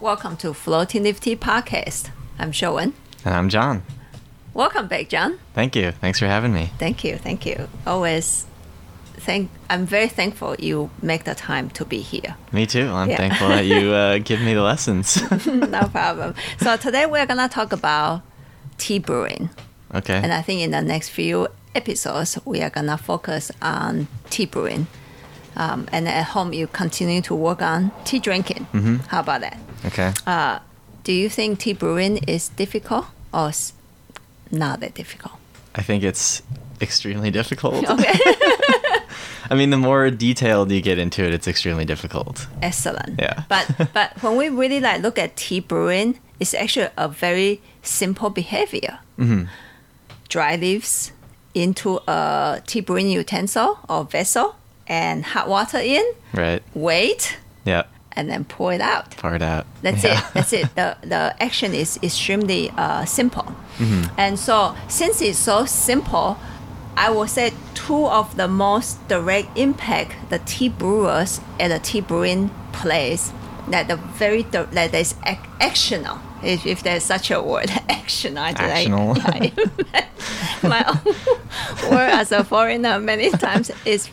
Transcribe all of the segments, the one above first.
Welcome to Floating Nifty Podcast. I'm Showen. And I'm John. Welcome back, John. Thank you. Thanks for having me. Thank you. Thank you. Always thank I'm very thankful you make the time to be here. Me too. I'm Yeah. thankful that you uh, give me the lessons. no problem. So today we're gonna talk about tea brewing. okay. And I think in the next few episodes, we are gonna focus on tea brewing. Um, and at home, you continue to work on tea drinking. Mm-hmm. How about that? Okay. Uh, do you think tea brewing is difficult or s- not that difficult? I think it's extremely difficult. Okay, I mean, the more detailed you get into it, it's extremely difficult. excellent. Yeah. But but when we really like look at tea brewing, it's actually a very simple behavior. hmm Dry leaves into a tea brewing utensil or vessel, and hot water in. Right. Wait, Yeah. And then pour it out. Pour it out. That's Yeah. it. That's it. The the action is extremely uh, simple, Mm-hmm. and so since it's so simple, I will say two of the most direct impact the tea brewers at the tea brewing place that the very that is ac- actional. If, if there's such a word, actional. I did- I- Actional. My own word as a foreigner many times is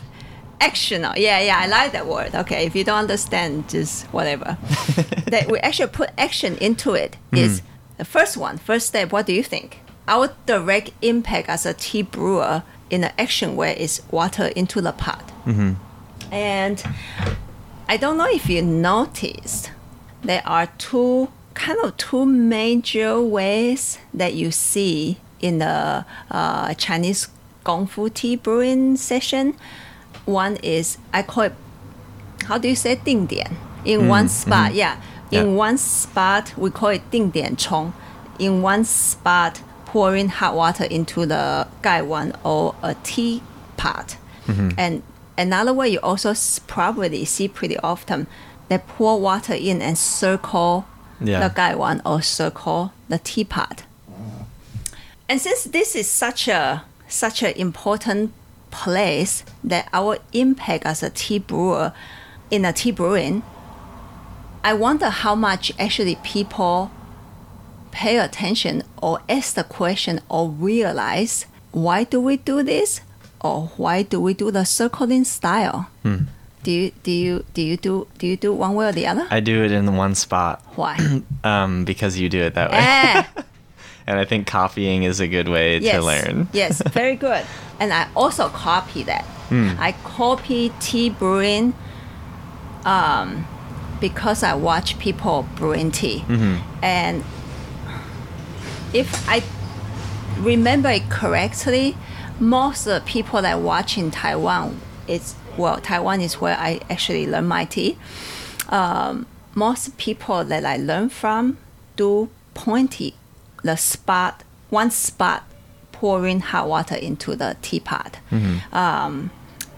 actional. Yeah, yeah, I like that word. Okay, if you don't understand, just whatever. that we actually put action into it is the first one, first step. What do you think? Our direct impact as a tea brewer in the action way is water into the pot. Mm-hmm. And I don't know if you noticed, there are two kind of two major ways that you see in the uh, Chinese Gong Fu tea brewing session One is I call it how do you say 定点 in one spot yeah in Yeah. one spot we call it 定点冲 in one spot pouring hot water into the gaiwan or a teapot and another way you also s- probably see pretty often they pour water in and circle Yeah. the gaiwan or circle the teapot and since this is such a such an important place that our impact as a tea brewer in a tea brewing, I wonder how much actually people pay attention or ask the question or realize why do we do this or why do we do the circling style? Do you do you do you do do you do one way or the other? I do it in one spot Why? um, because you do it that way. Ah. and I think copying is a good way yes. to learn. yes, very good. And I also copy that. I copy tea brewing um, because I watch people brewing tea. And if I remember it correctly, most of the people that watch in Taiwan, it's well, Taiwan is where I actually learn my tea. Um, most people that I learn from do pointy the spot, one spot pouring hot water into the teapot. Um,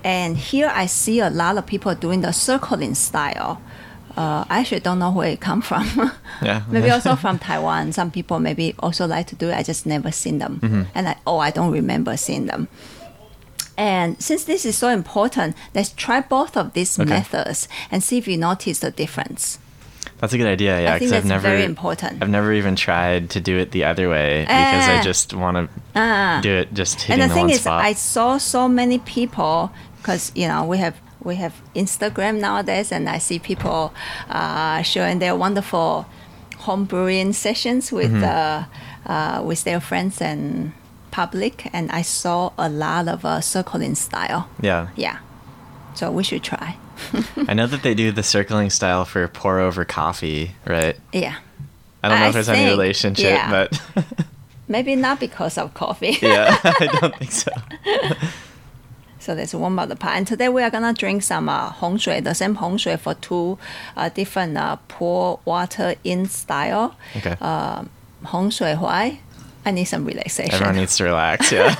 and here I see a lot of people doing the circling style. Uh, I actually don't know where it come from. Yeah. maybe also from Taiwan. Some people maybe also like to do it. I just never seen them. And I, oh, I don't remember seeing them. And since this is so important, let's try both of these Okay. methods and see if you notice the difference. That's a good idea. Yeah, because I've never very important. I've never even tried to do it the other way because Ah. I just want to Ah. do it just and hitting the the, thing one is, spot. I saw so many people because you know we have we have Instagram nowadays, and I see people uh, showing their wonderful home brewing sessions with uh, uh, with their friends and public, and I saw a lot of uh, circling style. yeah. Yeah, so we should try. I know that they do the circling style for pour over coffee, right? Yeah. I don't know I if there's any relationship, yeah. but maybe not because of coffee. yeah, I don't think so. So that's one other part. And today we are gonna drink some uh, hongshui, the same Hong Shui for two uh, different uh, pour water in style. Okay. Um, uh, hongshui Huai. I need some relaxation. Everyone needs to relax. Yeah.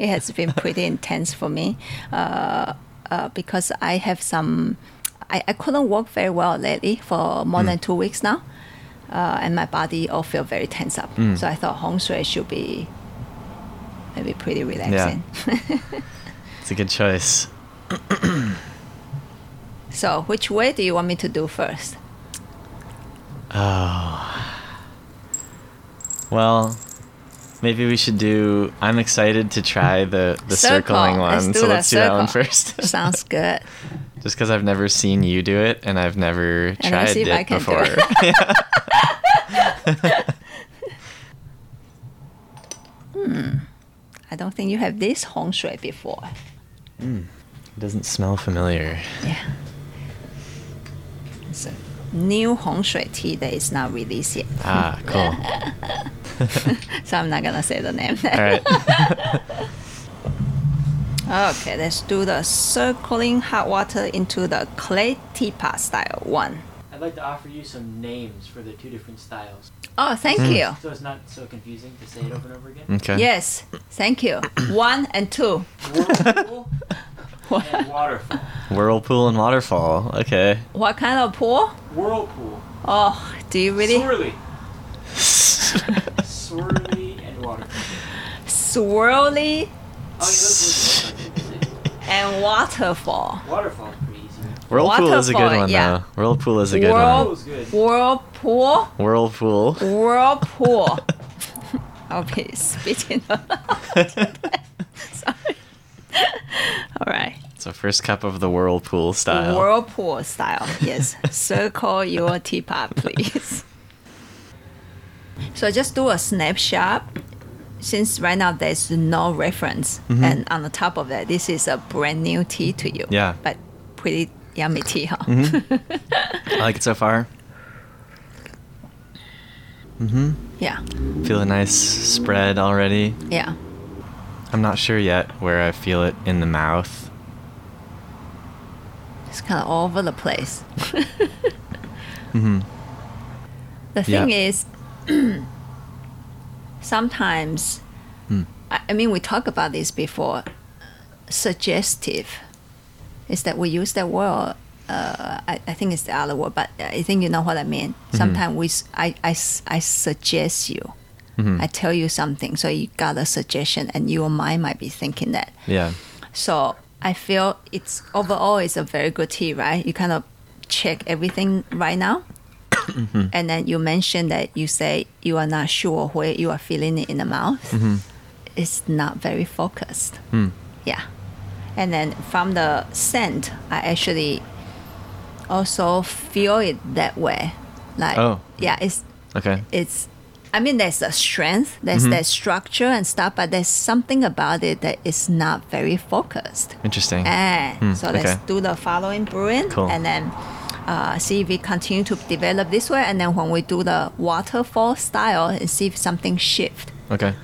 it has been pretty intense for me. Uh, uh, because I have some. I, I couldn't work very well lately for more than two weeks now, uh, and my body all feel very tense up. So I thought 红水 should be maybe pretty relaxing. Yeah. it's a good choice. So which way do you want me to do first? Oh. Well, maybe we should do. I'm excited to try the the Circle. circling Let's one. do so let's do that one circle. first. Sounds good. Just because I've never seen you do it and I've never me tried it I can do before. it. Hmm. I don't think you have this Hong Shui before. Hmm. it doesn't smell familiar. Yeah. A new Hong Shui tea that is not released yet. Ah, cool. So I'm not gonna say the name All there. Okay, let's do the circling hot water into the clay teapot style one. I'd like to offer you some names for the two different styles, Oh, thank Hmm. you. so it's not so confusing to say it over and over again. Okay. Yes, thank you. One and two. Whirlpool and waterfall. Whirlpool and waterfall. Okay. What kind of pool? Whirlpool. Oh, do you really? Swirly. Swirly and waterfall. Swirly Oh, yeah, and waterfall. Waterfall's pretty easy. Whirlpool is a good one yeah. though. Whirlpool is a good Whirl- one. Whirlpool's. Whirlpool. Whirlpool. Whirlpool. I'll be spitting. Sorry. So first cup of the whirlpool style. Whirlpool style. Yes. Circle your teapot, please. So just do a snapshot. Since right now there's no reference, and on the top of that, this is a brand new tea to you. Yeah. But pretty yummy tea, huh? I like it so far. Mhm. Yeah. Feel a nice spread already. Yeah. I'm not sure yet where I feel it in the mouth. It's kind of all over the place. hmm The thing Yeah. is, sometimes, Hmm. I, I mean, we talked about this before. Suggestive is that we use that word. Uh, I, I think it's the other word, but I think you know what I mean. Mm-hmm. Sometimes we, s- I, I s- I suggest you. Mhm. I tell you something, so you got a suggestion, and your mind might be thinking that. Yeah. So I feel it's overall it's a very good tea, right? You kind of check everything right now. And then you mentioned that you say you are not sure where you are feeling it in the mouth. It's not very focused. Hmm. Yeah. And then from the scent, I actually also feel it that way. Like Oh. yeah, it's Okay. it's I mean there's a strength, there's that structure and stuff, but there's something about it that is not very focused. Interesting. Eh, Hmm, so let's okay. do the following brewing Cool. and then uh, see if we continue to develop this way and then when we do the waterfall style and see if something shift. Okay.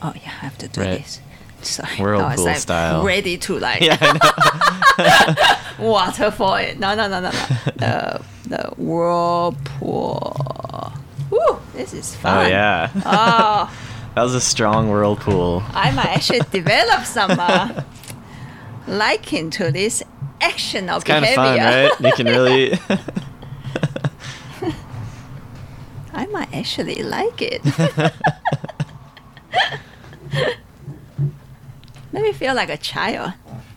Oh yeah, I have to do Right. this. Sorry. Whirlpool was like style. ready to like Yeah. Waterfall it. No, no, no, no, no. the the whirlpool. Woo, this is Oh yeah. Oh, That was a strong whirlpool. I might actually develop some uh, liking to this action of It's kind of fun, right? You can really. I might actually like it. Let me feel like a child.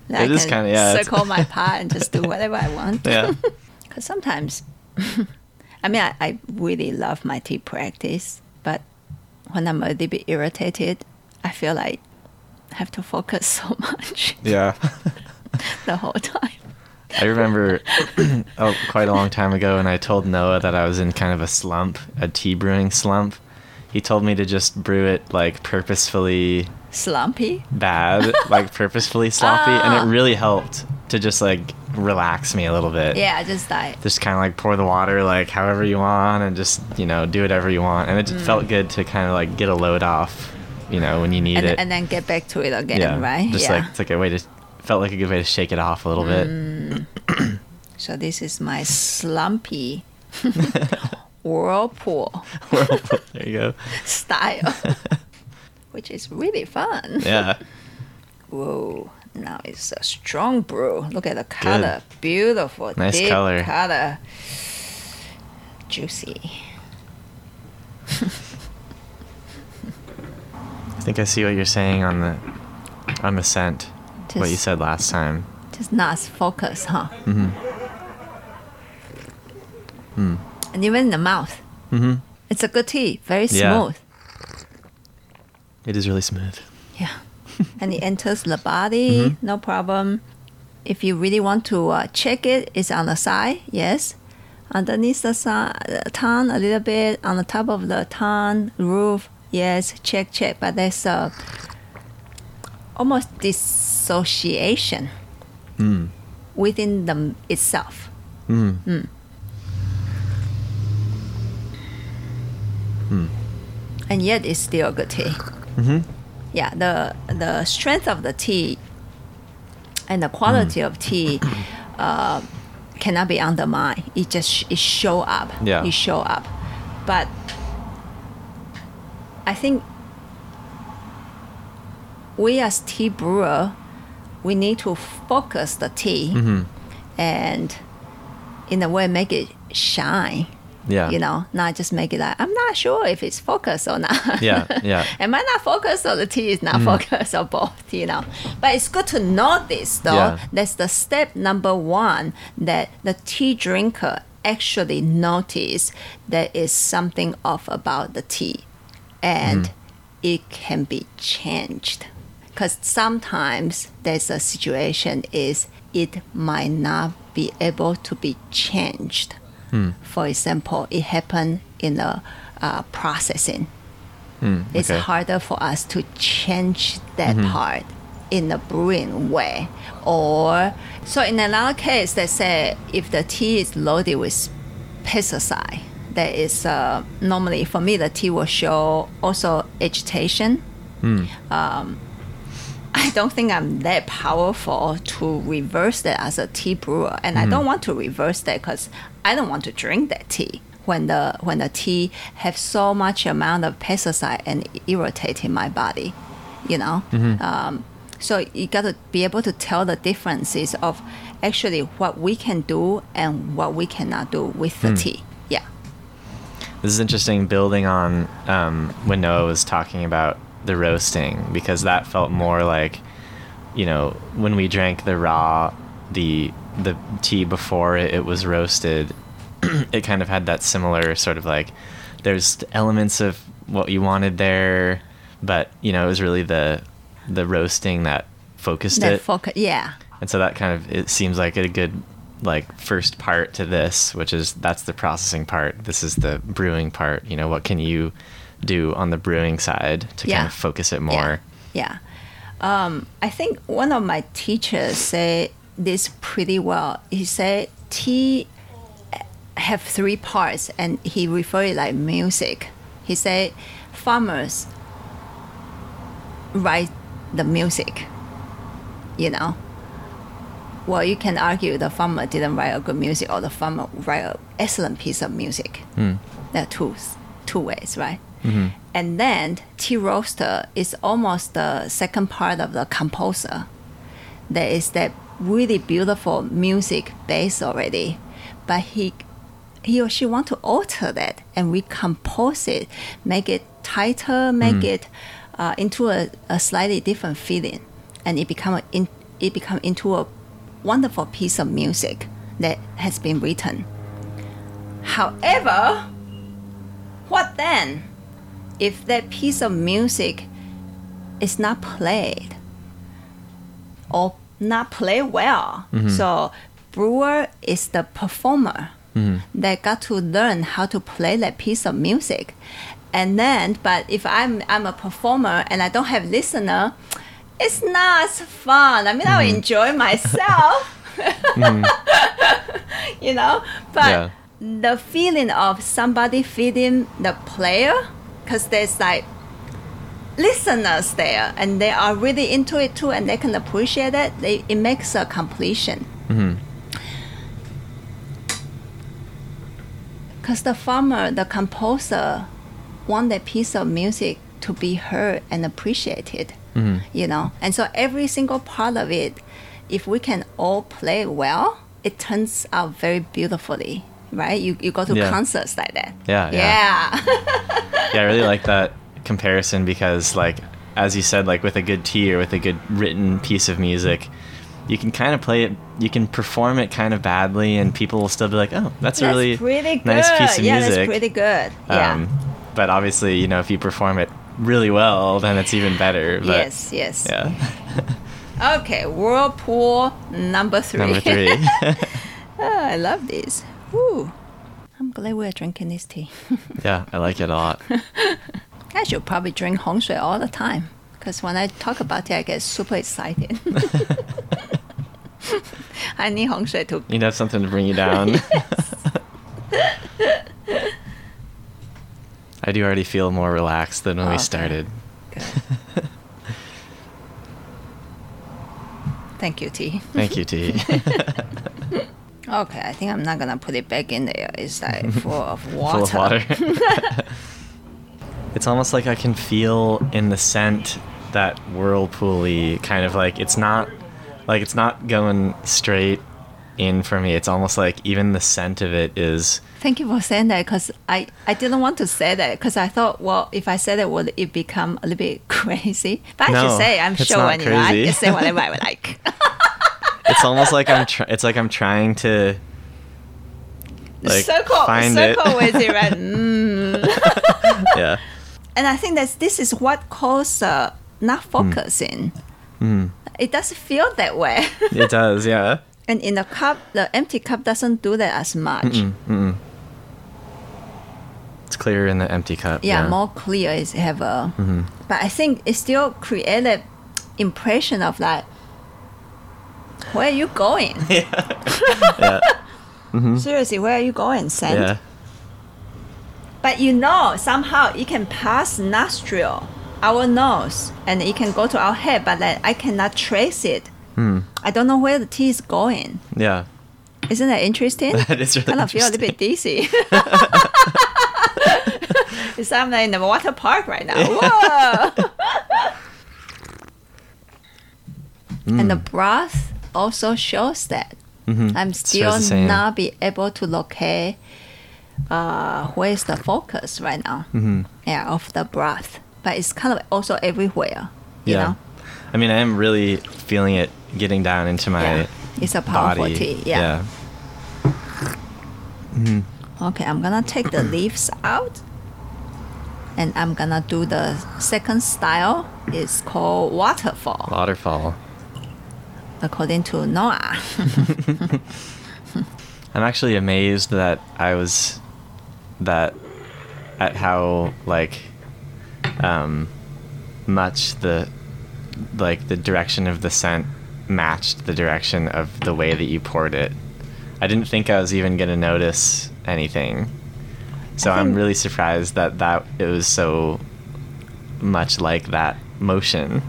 That It I is can kinda- yeah, Circle my pot and just do whatever I want. yeah. Because sometimes, I mean, I, I really love my tea practice, but when I'm a little bit irritated, I feel like I have to focus so much Yeah. the whole time. I remember oh, quite a long time ago when I told Noah that I was in kind of a slump, a tea brewing slump. He told me to just brew it like purposefully Slumpy. bad, like purposefully sloppy, and Ah. it really helped to just like relax me a little bit. Yeah, just like, Just kind of like pour the water like however you want and just, you know, do whatever you want. And it just felt good to kind of like get a load off, you know, when you need Mm. and, it. and then get back to it again, yeah. right? Just yeah. like, it's like a way to, felt like a good way to shake it off a little bit. So this is my slumpy whirlpool there you go. style, which is really fun. Yeah. Whoa! Now it's a strong brew. Look at the color, beautiful, Nice deep color. color, juicy. I think I see what you're saying on the on the scent. what you said last time. Just not as focused, huh? and even in the mouth. Mm-hmm. It's a good tea, very Yeah. smooth. It is really smooth. Yeah. and it enters the body, Mm-hmm. no problem. If you really want to uh, check it, it's on the side, yes. Underneath the si- uh, tongue, a little bit. On the top of the tongue, roof, yes. Check, check. But there's a almost dissociation Mm. within them itself. Mm. and yet it's still a good tea. Mm-hmm. Yeah, the the strength of the tea and the quality of tea uh, cannot be undermined. It just it show up. Yeah. it show up. But I think we as tea brewer, we need to focus the tea Mm-hmm. and in a way make it shine Yeah. you know, not just make it like I'm not sure if it's focused or not. Yeah, yeah. Am I not focused or the tea is not mm. focused or both, you know? But it's good to know this though. Yeah. That's the step number one that the tea drinker actually notice there is something off about the tea and mm. it can be changed. Because sometimes there's a situation is it might not be able to be changed. For example, it happened in the uh, processing. Mm, It's harder for us to change that part in the brewing way. Or so in another case, they say if the tea is loaded with pesticide, that is uh, normally for me the tea will show also agitation. Um, I don't think I'm that powerful to reverse that as a tea brewer, and I don't want to reverse that because I don't want to drink that tea when the when the tea have so much amount of pesticide and irritating my body, you know. Um, so you got to be able to tell the differences of actually what we can do and what we cannot do with the tea. Yeah. This is interesting building on um, when Noah was talking about the roasting because that felt more like, you know, when we drank the raw, the the tea before it, it was roasted, it kind of had that similar sort of like, there's elements of what you wanted there, but you know, it was really the the roasting that focused That it. Yeah. and so that kind of it seems like a good like first part to this which is that's the processing part this is the brewing part you know what can you do on the brewing side to Yeah. kind of focus it more Yeah. yeah. Um, I think one of my teachers said this pretty well. He said tea have three parts, and he referred it like music. He said farmers write the music. You know. Well, you can argue the farmer didn't write a good music, or the farmer write an excellent piece of music. Mm. There are two two ways, right? And then tea roaster is almost the second part of the composer. There is that really beautiful music base already, but he he or she want to alter that and recompose it, make it tighter, make it uh, into a, a slightly different feeling, and it become a, in, it become into a wonderful piece of music that has been written. However, what then if that piece of music is not played or not played well? Mm-hmm. So, brewer is the performer mm-hmm. that got to learn how to play that piece of music. And then, but if I'm I'm a performer and I don't have listener, it's not as fun. I mean, I will mm-hmm. enjoy myself, you know. But Yeah. the feeling of somebody feeding the player, because there's like listeners there and they are really into it too and they can appreciate it, they, it makes a completion. Mm-hmm. Because the farmer, the composer, want that piece of music to be heard and appreciated, mm-hmm. you know. And so every single part of it, if we can all play well, it turns out very beautifully, right? You, you go to Yeah. concerts like that. Yeah, yeah. Yeah. yeah i really like that comparison because like as you said like with a good tea or with a good written piece of music you can kind of play it, you can perform it kind of badly, and people will still be like, "Oh, that's, a really pretty good. nice piece of yeah, music." that's pretty good. Yeah. Um, but obviously, you know, if you perform it really well, then it's even better. But, yes, yes. Yeah. Okay, whirlpool number three. Number three. Oh, I love this. Woo. I'm glad we're drinking this tea. yeah, I like it a lot. I should probably drink Hong Shui all the time because when I talk about it, I get super excited. I need Hong Shui to. You'd have something to bring you down. I do already feel more relaxed than when we oh, started. Good. Thank you, T. Thank you, T. Okay, I think I'm not gonna put it back in there. It's like full of water. Full of water. it's almost like I can feel in the scent that whirlpooly kind of like it's not like it's not going straight in for me. It's almost like even the scent of it is Thank you for saying that because I, I didn't want to say that because I thought, well, if I said it, would it become a little bit crazy? But I No, should say, I'm sure when you know, I say whatever I would like. It's almost like I'm try- it's like I'm trying to like circle, find circle it. with it, right? Mm. yeah. And I think that this is what causes uh, not focusing. Mm. It does feel that way. It does, yeah. and in the cup, the empty cup doesn't do that as much. Mm, mm-mm. It's clearer in the empty cup. yeah, more clear is have a Mhm. but i think it still created impression of like where are you going? Yeah. seriously where are you going Sand? Yeah. but you know somehow it can pass nostril our nose and it can go to our head but like, i cannot trace it. Hmm. i don't know where the tea is going. Yeah. isn't that interesting? That is really kind of feel a little bit dizzy. It's like I'm in the water park right now. Whoa! And the breath also shows that Mhm. I'm still not be able to locate uh, where is the focus right now. Mhm. Yeah, of the breath, but it's kind of also everywhere. You Yeah. know, I mean, I am really feeling it getting down into my yeah, it's a powerful body. tea. Yeah. Mhm. Okay, I'm gonna take the leaves out, and I'm gonna do the second style. It's called waterfall, Waterfall. According to Noah. I'm actually amazed that I was that at how like um much the like the direction of the scent matched the direction of the way that you poured it. I didn't think I was even going to notice anything. So I'm really surprised that that it was so much like that motion.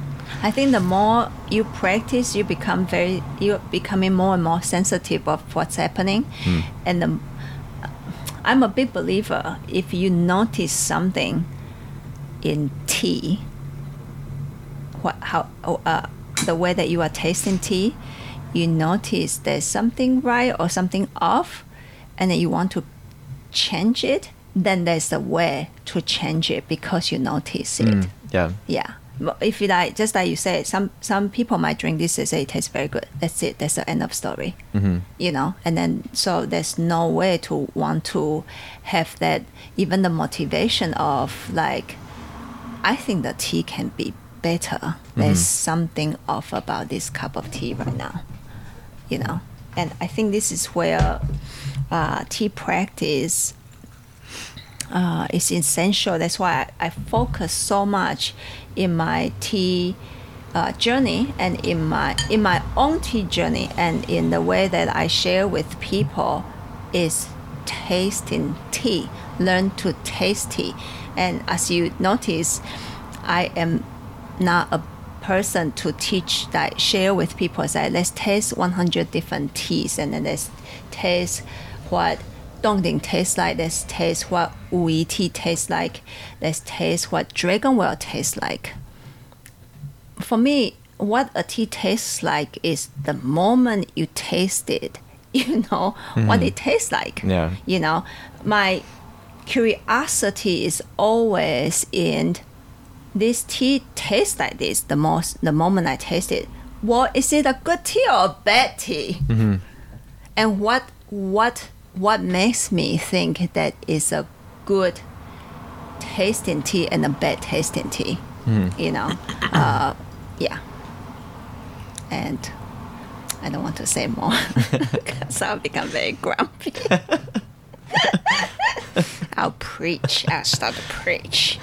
I think the more you practice, you become very you're becoming more and more sensitive of what's happening, Hmm. and the, I'm a big believer. If you notice something in tea, what how oh, uh, the way that you are tasting tea, you notice there's something right or something off, and then you want to change it. Then there's a way to change it because you notice it. Mm, yeah. Yeah. If you like, just like you said, some some people might drink this and say it tastes very good. That's it. That's the end of story. Mhm. You know, and then so there's no way to want to have that even the motivation of like, I think the tea can be better. There's something off about this cup of tea right now. You know, and I think this is where uh, tea practice uh, is essential. That's why I, I focus so much in my tea uh, journey and in my in my own tea journey and in the way that I share with people is tasting tea. Learn to taste tea, and as you notice, I am not a person to teach that share with people say let's taste 100 different teas and then let's taste what Dongding tastes like let's taste what tea tastes like let's taste what dragon well tastes like for me what a tea tastes like is the moment you taste it you know what it hmm. tastes like Yeah. you know my curiosity is always in this tea tastes like this the most the moment I taste it. well, is it a good tea or a bad tea? Mm-hmm. And what what what makes me think that is a good tasting tea and a bad tasting tea? You know, uh, yeah. And I don't want to say more because I'll become very grumpy. I'll preach. I'll start to preach.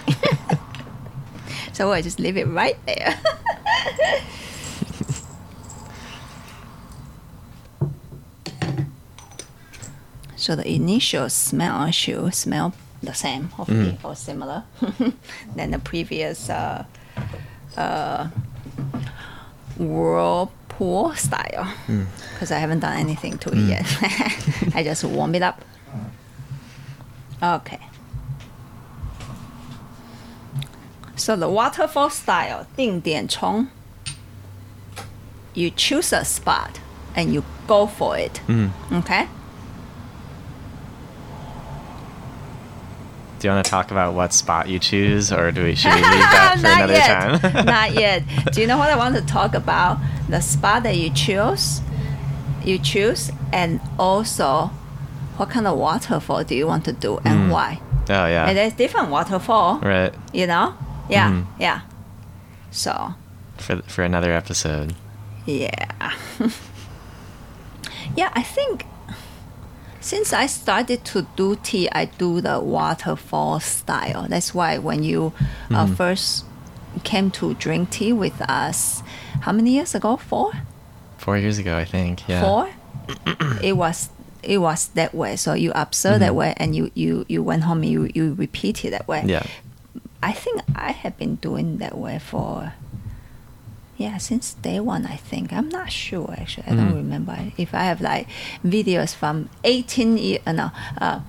so I just leave it right there. so the initial smell should smell the same, hopefully, or similar than the previous uh, uh, whirlpool style. Because I haven't done anything to it yet. I just warm it up. Okay. So the waterfall style, 定点冲, you choose a spot and you go for it. Okay? Do you want to talk about what spot you choose, or do we should we leave that for another yet. time? Not yet. Do you know what I want to talk about? The spot that you choose, you choose, and also what kind of waterfall do you want to do and why? oh yeah. And there's different waterfall, right. you know? Yeah, Mhm. yeah. So, For for another episode. yeah. yeah, I think since I started to do tea, I do the waterfall style. That's why when you uh, first came to drink tea with us, how many years ago? Four? Four years ago, I think. Yeah. Four? it was it was that way. So you observe that way, and you you you went home. You you repeat it that way. Yeah. I think I have been doing that way for yeah since day one. I think I'm not sure actually. I don't Mhm. remember if I have like videos from 18 year uh, no uh,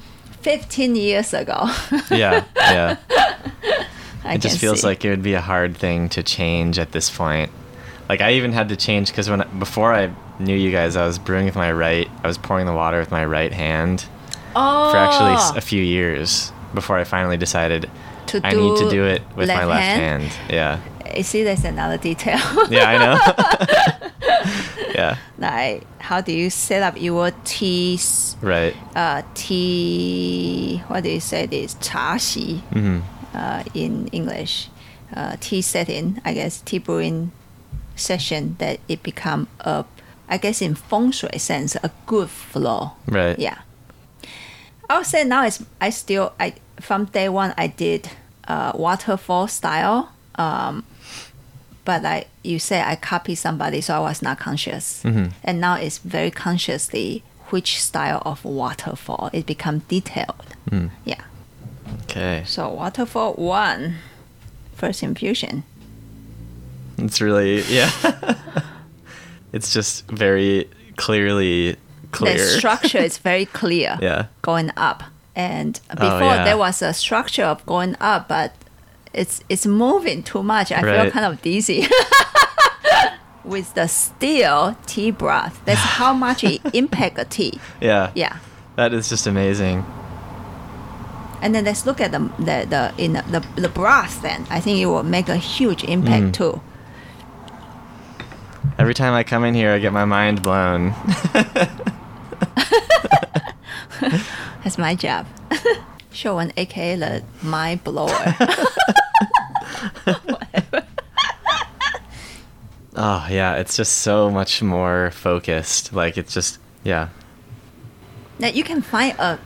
15 years ago. Yeah. Yeah. It just feels see. like it would be a hard thing to change at this point. Like I even had to change because when before I knew you guys, I was brewing with my right. I was pouring the water with my right hand oh, for actually a few years before I finally decided to I need to do it with my left left hand? hand. Yeah. You see, there's another detail. Yeah, I know. yeah. like how do you set up your tea Right. uh, tea what do you say this 茶席 hmm uh, in English uh, tea setting I guess tea brewing session that it become a I guess in feng shui sense a good flow Right. yeah I would say now it's I still I from day one I did uh, waterfall style um, but like you say I copied somebody so I was not conscious Mhm. and now it's very consciously which style of waterfall it become detailed Mm. yeah Okay. so waterfall one first infusion It's really yeah. it's just very clearly clear. the structure is very clear yeah. going up. And before Oh, yeah. there was a structure of going up, but it's it's moving too much. I feel kind of dizzy. With the steel tea broth, that's how much it impact a tea. Yeah. Yeah. That is just amazing. And then let's look at the the, the in the, the, the broth then. I think it will make a huge impact Mm. too. Every time I come in here, I get my mind blown. That's my job. Showan, aka the mind blower. Oh yeah, it's just so much more focused. Like it's just yeah. that you can find a,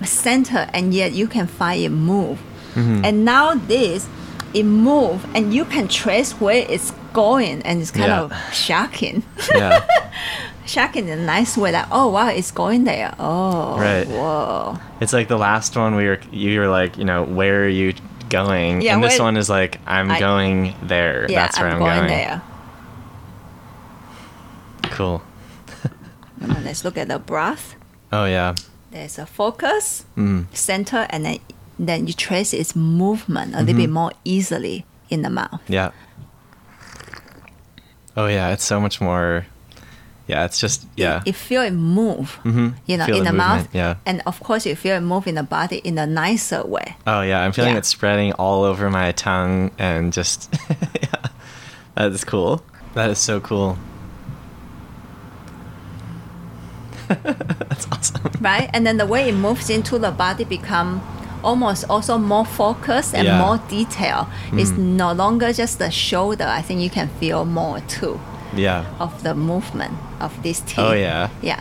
a center and yet you can find it move. Mhm. And now this, it move and you can trace where it's going and it's kind Yeah. of shocking. Yeah. shocking in a nice way like, oh wow, it's going there. Oh, Right. whoa. it's like the last one we were you were like, you know, where are you going? Yeah, and this one is like I'm I- going there. Yeah, That's where I'm, I'm, going, going. there. Cool. Now let's look at the broth. Oh yeah. There's a focus, Mm. center, and then then you trace its movement a little Mm-hmm. bit more easily in the mouth. Yeah. Oh yeah, it's so much more. Yeah, it's just yeah. You feel it move. mm-hmm. you know, Feel in the, mouth. Yeah. And of course, you feel it move in the body in a nicer way. Oh yeah, I'm feeling Yeah. it spreading all over my tongue and just yeah. That is cool. That is so cool. That's awesome. right? And then the way it moves into the body become almost also more focused and Yeah. more detail. It's no longer just the shoulder. I think you can feel more too Yeah. of the movement of this teeth. Oh yeah. Yeah.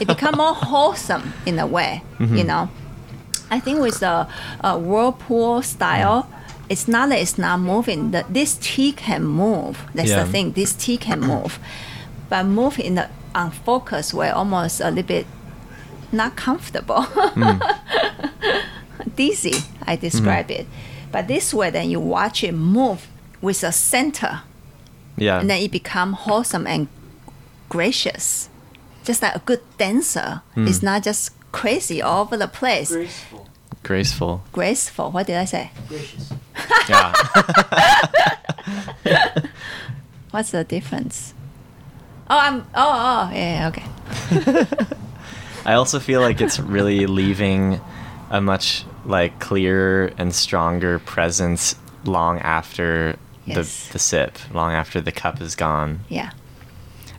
It become more wholesome in a way, Mm-hmm. you know. I think with the uh, whirlpool style, it's not that it's not moving. The, this tea can move. That's Yeah. the thing. This tea can move, but move in the unfocused way, almost a little bit not comfortable, Mm. dizzy. I describe Mm-hmm. it, but this way, then you watch it move with a center Yeah. and then it become wholesome and gracious just like a good dancer Hmm. it's not just crazy all over the place Graceful. Graceful. graceful what did i say Gracious. Yeah. what's the difference i'm oh oh yeah yeah, okay I also feel like it's really leaving a much like clearer and stronger presence long after Yes. the the sip, long after the cup is gone. yeah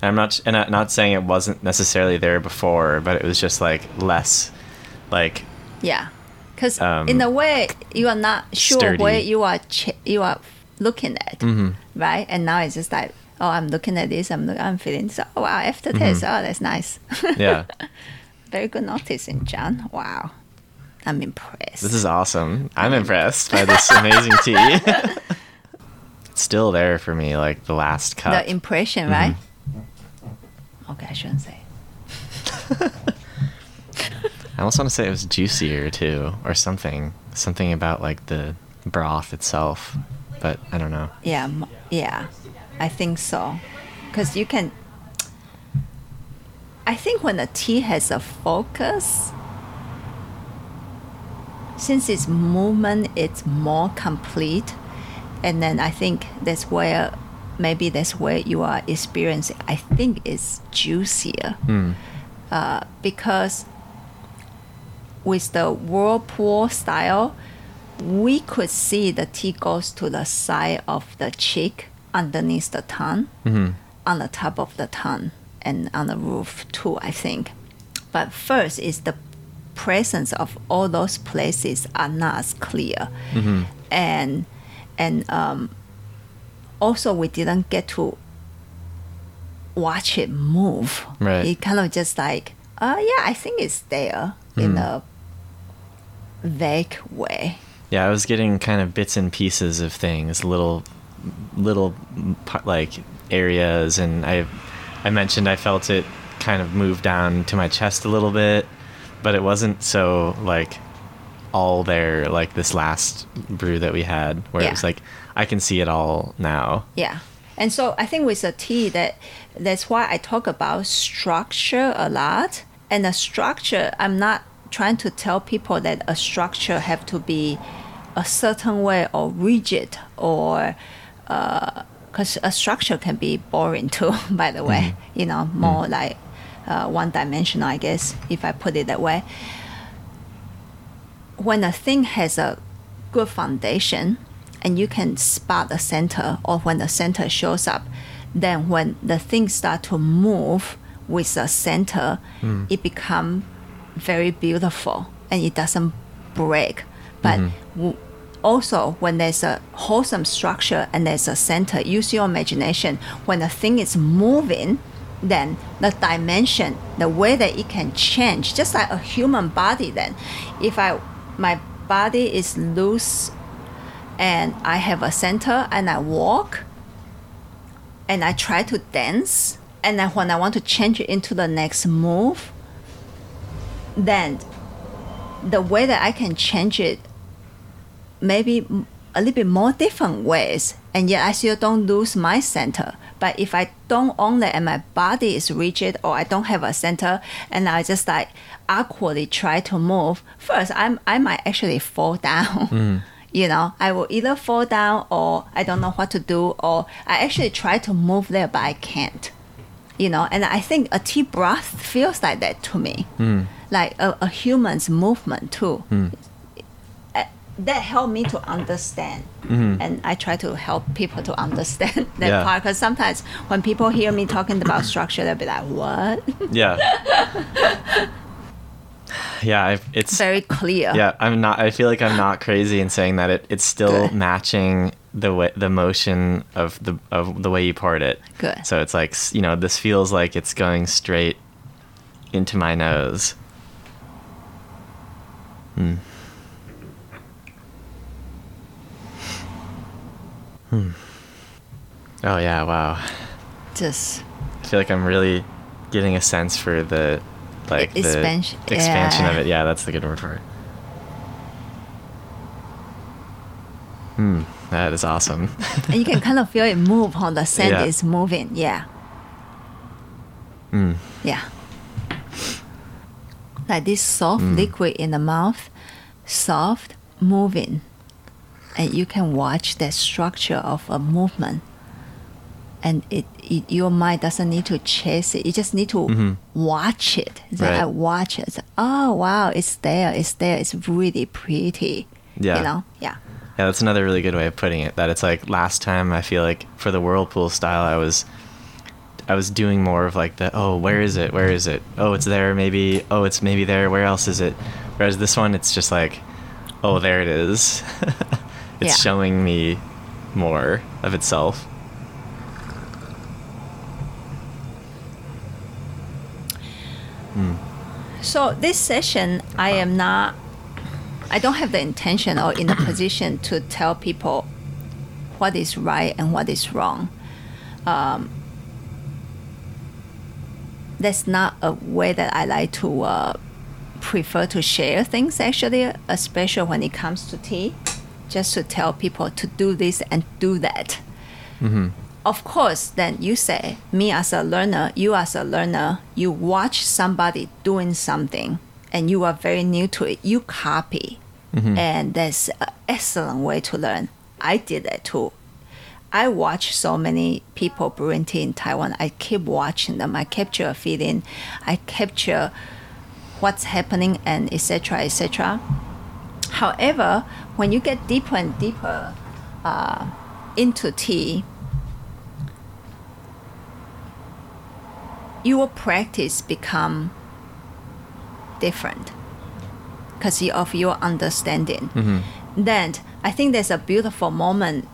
And I'm not and I'm not saying it wasn't necessarily there before, but it was just like less like yeah because Um, in a way you are not sure sturdy. where you are ch- you are looking at Mm-hmm. right and now it's just like oh i'm looking at this i'm, look, I'm feeling oh wow aftertaste oh that's nice Mm-hmm. yeah. very good noticing john wow i'm impressed This is awesome. I'm impressed by this amazing tea. it's still there for me, like the last cup. the impression, Mm-hmm. right? Okay, I shouldn't say. I almost want to say it was juicier too, or something. Something about like the broth itself, but I don't know. Yeah, yeah, I think so. Because you can. I think when the tea has a focus, since its movement it's more complete, and then I think that's where maybe that's where you are experiencing. I think it's juicier. Hmm. uh, because with the whirlpool style, we could see the tea goes to the side of the cheek, underneath the tongue, Mm-hmm. on the top of the tongue, and on the roof too, I think. But first is the presence of all those places are not as clear, Mm-hmm. and and um, also we didn't get to watch it move. Right. It kind of just like, uh, yeah, I think it's there in a vague way. Yeah, I was getting kind of bits and pieces of things, little, little like areas, and I, I mentioned I felt it kind of move down to my chest a little bit, but it wasn't so like all there like this last brew that we had, where it was like I can see it all now. Yeah. And so I think with the tea that that's why I talk about structure a lot. And the structure, I'm not trying to tell people that a structure have to be a certain way or rigid or Uh, because a structure can be boring too, by the way, mm-hmm. you know, more mm-hmm. like uh, one dimensional, I guess, if I put it that way. When a thing has a good foundation and you can spot the center or when the center shows up, then when the things start to move with the center, mm. it become very beautiful and it doesn't break. But mm-hmm. w- also when there's a wholesome structure and there's a center, use your imagination. When the thing is moving, then the dimension, the way that it can change, just like a human body. Then, if I my body is loose and I have a center and I walk and I try to dance and then when I want to change it into the next move, then the way that I can change it maybe a little bit more different ways and yet I still don't lose my center. But if I don't own that and my body is rigid or I don't have a center and I just like awkwardly try to move, first I'm I might actually fall down. Hmm. You know, I will either fall down or I don't know what to do or I actually try to move there but I can't. You know, and I think a tea broth feels like that to me. Hmm. Like a, a human's movement too hmm. That helped me to understand and i try to help people to understand that Yeah. part because sometimes when people hear me talking about structure they'll be like what Yeah. yeah, I, it's very clear yeah. I'm not. I feel like I'm not crazy in saying that it, it's still Good. matching the way the motion of the of the way you poured it. Good. So it's like you know this feels like it's going straight into my nose. Hmm. Hmm. Oh yeah! Wow. just I feel like I'm really getting a sense for the like the Expansion- expansion of it. Yeah, that's the good word for it. Hmm, that is awesome. and you can kind of feel it move on the sand Yeah. is moving yeah Hmm. yeah like this soft Mm. liquid in the mouth soft moving and you can watch the structure of a movement. And it, it your mind doesn't need to chase it. You just need to watch it. Mm-hmm. Right. i watch it. It's oh wow it's there it's there. It's really pretty. Yeah. you know? Yeah. Yeah, that's another really good way of putting it. That it's like last time I feel like for the whirlpool style I was I was doing more of like the oh where is it? Where is it? Oh it's there maybe. Oh it's maybe there. Where else is it? Whereas this one it's just like oh there it is it's Yeah. showing me more of itself So this session, I am not. I don't have the intention or in the position to tell people what is right and what is wrong. Um, that's not a way that I like to uh, prefer to share things. Actually, especially when it comes to tea, just to tell people to do this and do that mm-hmm. of course, then you say, me as a learner, you as a learner, you watch somebody doing something and you are very new to it, you copy. Mm-hmm. And that's an excellent way to learn. I did that too. I watch so many people brewing tea in Taiwan. I keep watching them. I capture a feeling. I capture what's happening and etc. etc. However, when you get deeper and deeper uh, into tea, your practice become different because of your understanding. Then I think there's a beautiful moment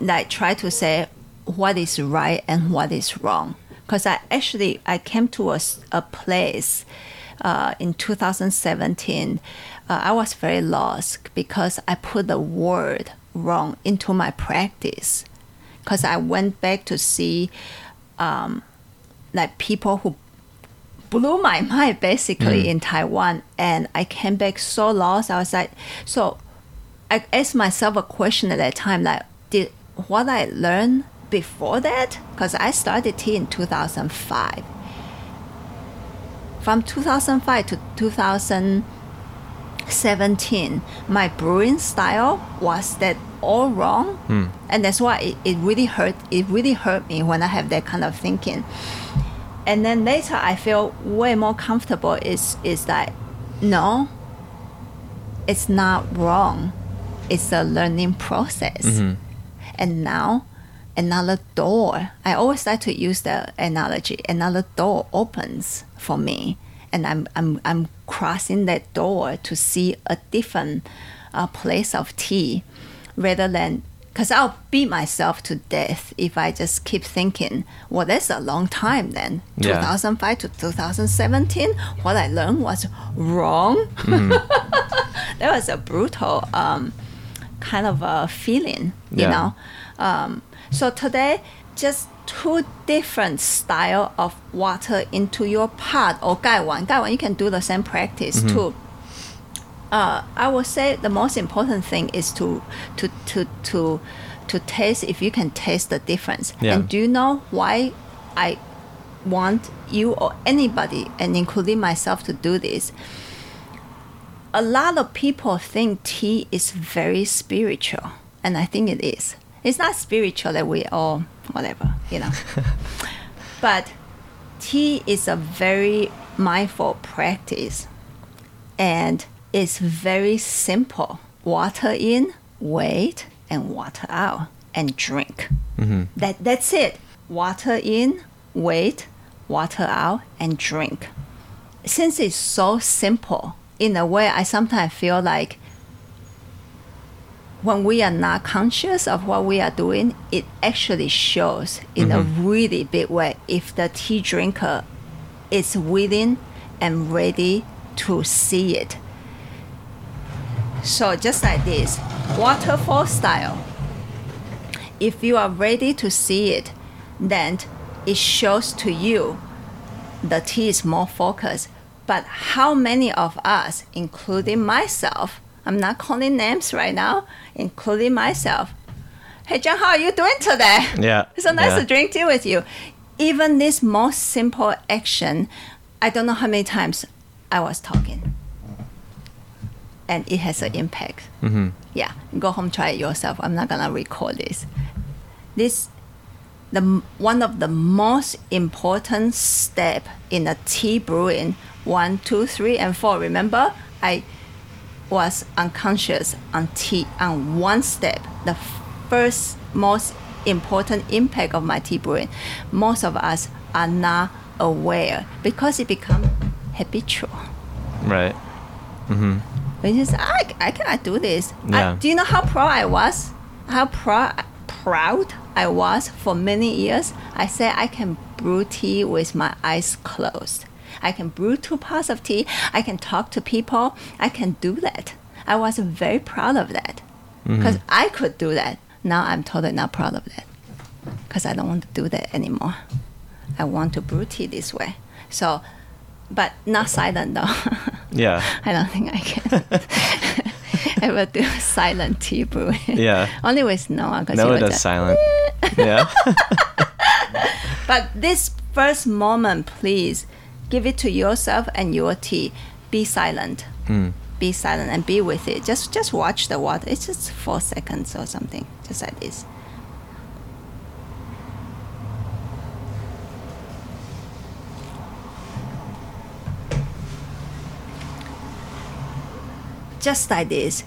that I try to say what is right and what is wrong. Because I actually I came to a, a place uh, in 2017. Uh, I was very lost because I put the word wrong into my practice. Because I went back to see um, like people who blew my mind basically in Taiwan and I came back so lost. I was like so I asked myself a question at that time like did what I learned before that because I started tea in 2005 from 2005 to 2017 my brewing style was that all wrong. Hmm. And that's why it, it really hurt it really hurt me when I have that kind of thinking. And then later I feel way more comfortable is is that no it's not wrong. It's a learning process. Mm-hmm. And now another door. I always like to use the analogy another door opens for me and I'm I'm I'm crossing that door to see a different uh, place of tea rather than because I'll beat myself to death if I just keep thinking, well, that's a long time then. Yeah. 2005 to 2017, what I learned was wrong. that was a brutal um, kind of a feeling, you Yeah. know. Um, so today, just two different style of water into your pot or gaiwan. Gaiwan, you can do the same practice too uh, I would say the most important thing is to to to to to taste if you can taste the difference. Yeah. And do you know why I want you or anybody, and including myself, to do this? A lot of people think tea is very spiritual, and I think it is. It's not spiritual that we all whatever, you know. but tea is a very mindful practice and it's very simple water in, wait, and water out, and drink. Mm-hmm. That that's it. Water in, wait, water out, and drink. Since it's so simple, in a way, I sometimes feel like when we are not conscious of what we are doing, it actually shows in a mm-hmm. really big way if the tea drinker is willing and ready to see it. So just like this, waterfall style. If you are ready to see it, then it shows to you the tea is more focused. But how many of us, including myself, I'm not calling names right now, including myself. Hey John, how are you doing today? Yeah. It's so nice yeah. to drink tea with you. Even this most simple action, I don't know how many times I was talking. And it has an impact. Mm-hmm. Yeah, go home try it yourself. I'm not gonna record this. This the one of the most important step in a tea brewing. One, two, three, and four. Remember, I was unconscious until on one step. The first most important impact of my tea brewing. Most of us are not aware because it becomes habitual. Right. Mm-hmm. We just I, I cannot do this. I- Yeah. do you know how proud I was? How proud proud I was for many years. I said I can brew tea with my eyes closed. I can brew two pots of tea. I can talk to people. I can do that. I was very proud of that mm-hmm. because I could do that. Now I'm totally not proud of that because I don't want to do that anymore. I want to brew tea this way. So, but not silent though. Yeah. I don't think I can ever do silent tea brewing. Yeah. Only with Noah. Noah does a- silent. yeah. But this first moment, please give it to yourself and your tea. Be silent. Mm. Be silent and be with it. Just just watch the water. It's just four seconds or something, just like this. Just like this,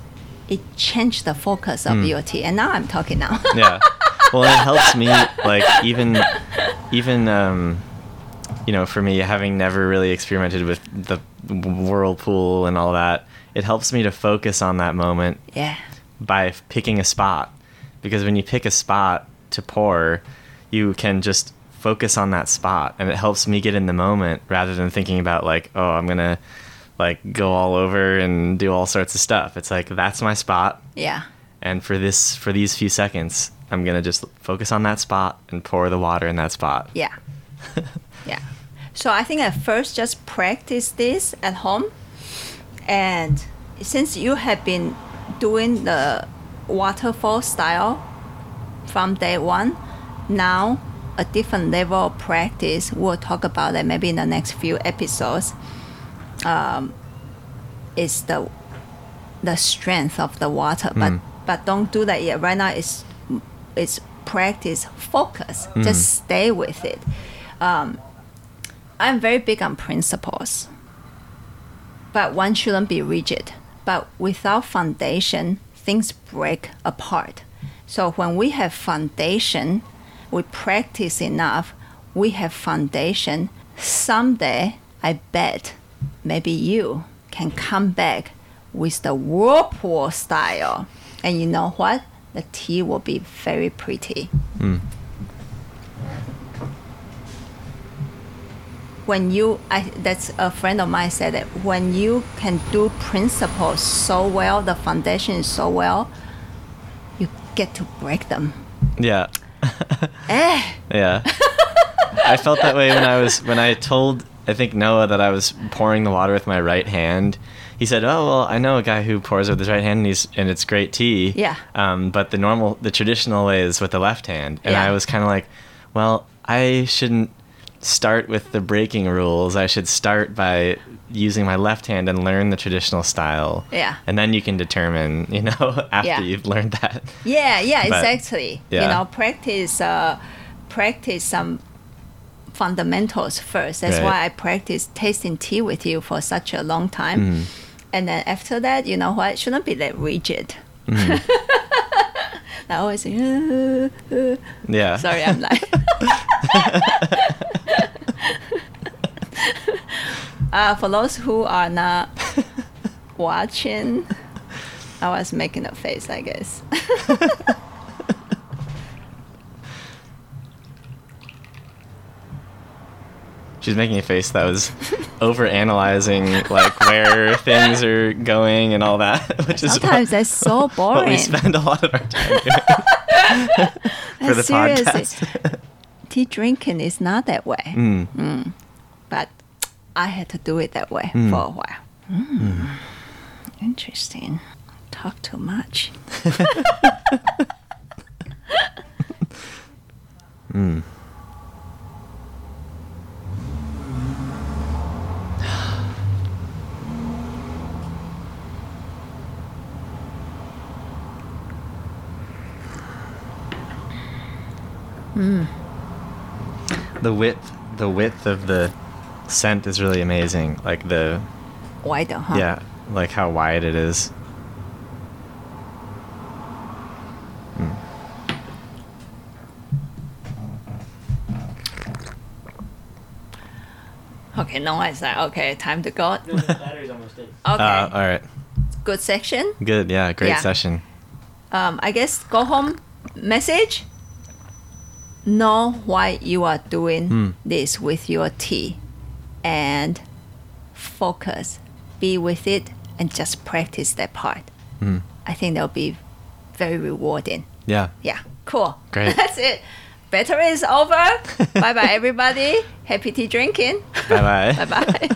it changed the focus of your tea. And now I'm talking now. yeah well it helps me like even even um you know for me having never really experimented with the whirlpool and all that it helps me to focus on that moment yeah. by f- picking a spot because when you pick a spot to pour you can just focus on that spot and it helps me get in the moment rather than thinking about like oh i'm gonna like go all over and do all sorts of stuff it's like that's my spot Yeah. and for this for these few seconds i'm gonna just focus on that spot and pour the water in that spot Yeah. yeah. So I think at first just practice this at home. And since you have been doing the waterfall style from day one, now a different level of practice. We'll talk about that maybe in the next few episodes. Um, is the the strength of the water, but but don't do that yet. Right now, it's it's practice focus. Just stay with it. Um, I'm very big on principles, but one shouldn't be rigid. But without foundation, things break apart. So when we have foundation, we practice enough, we have foundation. Someday, I bet maybe you can come back with the whirlpool style. And you know what? The tea will be very pretty. Hmm. When you I, that's a friend of mine said that when you can do principles so well the foundation is so well you get to break them Yeah. eh Yeah. I felt that way when I was when I told I think Noah that I was pouring the water with my right hand. He said, "Oh well, I know a guy who pours with his right hand, and he's and it's great tea. Yeah. Um, but the normal, the traditional way is with the left hand." And Yeah. I was kind of like, "Well, I shouldn't start with the breaking rules. I should start by using my left hand and learn the traditional style. Yeah. And then you can determine, you know, after Yeah. you've learned that. yeah yeah But- exactly you know practice uh, practice some fundamentals first that's Right. why i practiced tasting tea with you for such a long time Mm-hmm. And then after that, you know what? Shouldn't be that rigid. Mm-hmm. I always say, "Uh, uh." Yeah. sorry, I'm like. uh, for those who are not watching, I was making a face, I guess. She's making a face that was over analyzing like where things are going and all that, which is Sometimes what, that's so boring. what we spend a lot of our time doing for the Seriously. podcast. Tea drinking is not that way. Mm. but I had to do it that way Mm. for a while. Mm. Interesting. Talk too much. Mm. The width, the width of the scent is really amazing. Like the Wider, huh? yeah, like how wide it is. Mm. Okay, no one's like, okay, time to go. No, the battery's almost dead. Okay, Uh, all right. good section. Good. Yeah. Great Yeah. session. Um, I guess go home message. Know why you are doing Hmm. this with your tea and focus. Be with it and just practice that part. Mm. I think that'll be very rewarding. Yeah. Yeah, cool. Great. That's it. Battery is over. bye bye, everybody. Happy tea drinking. Bye bye. bye bye.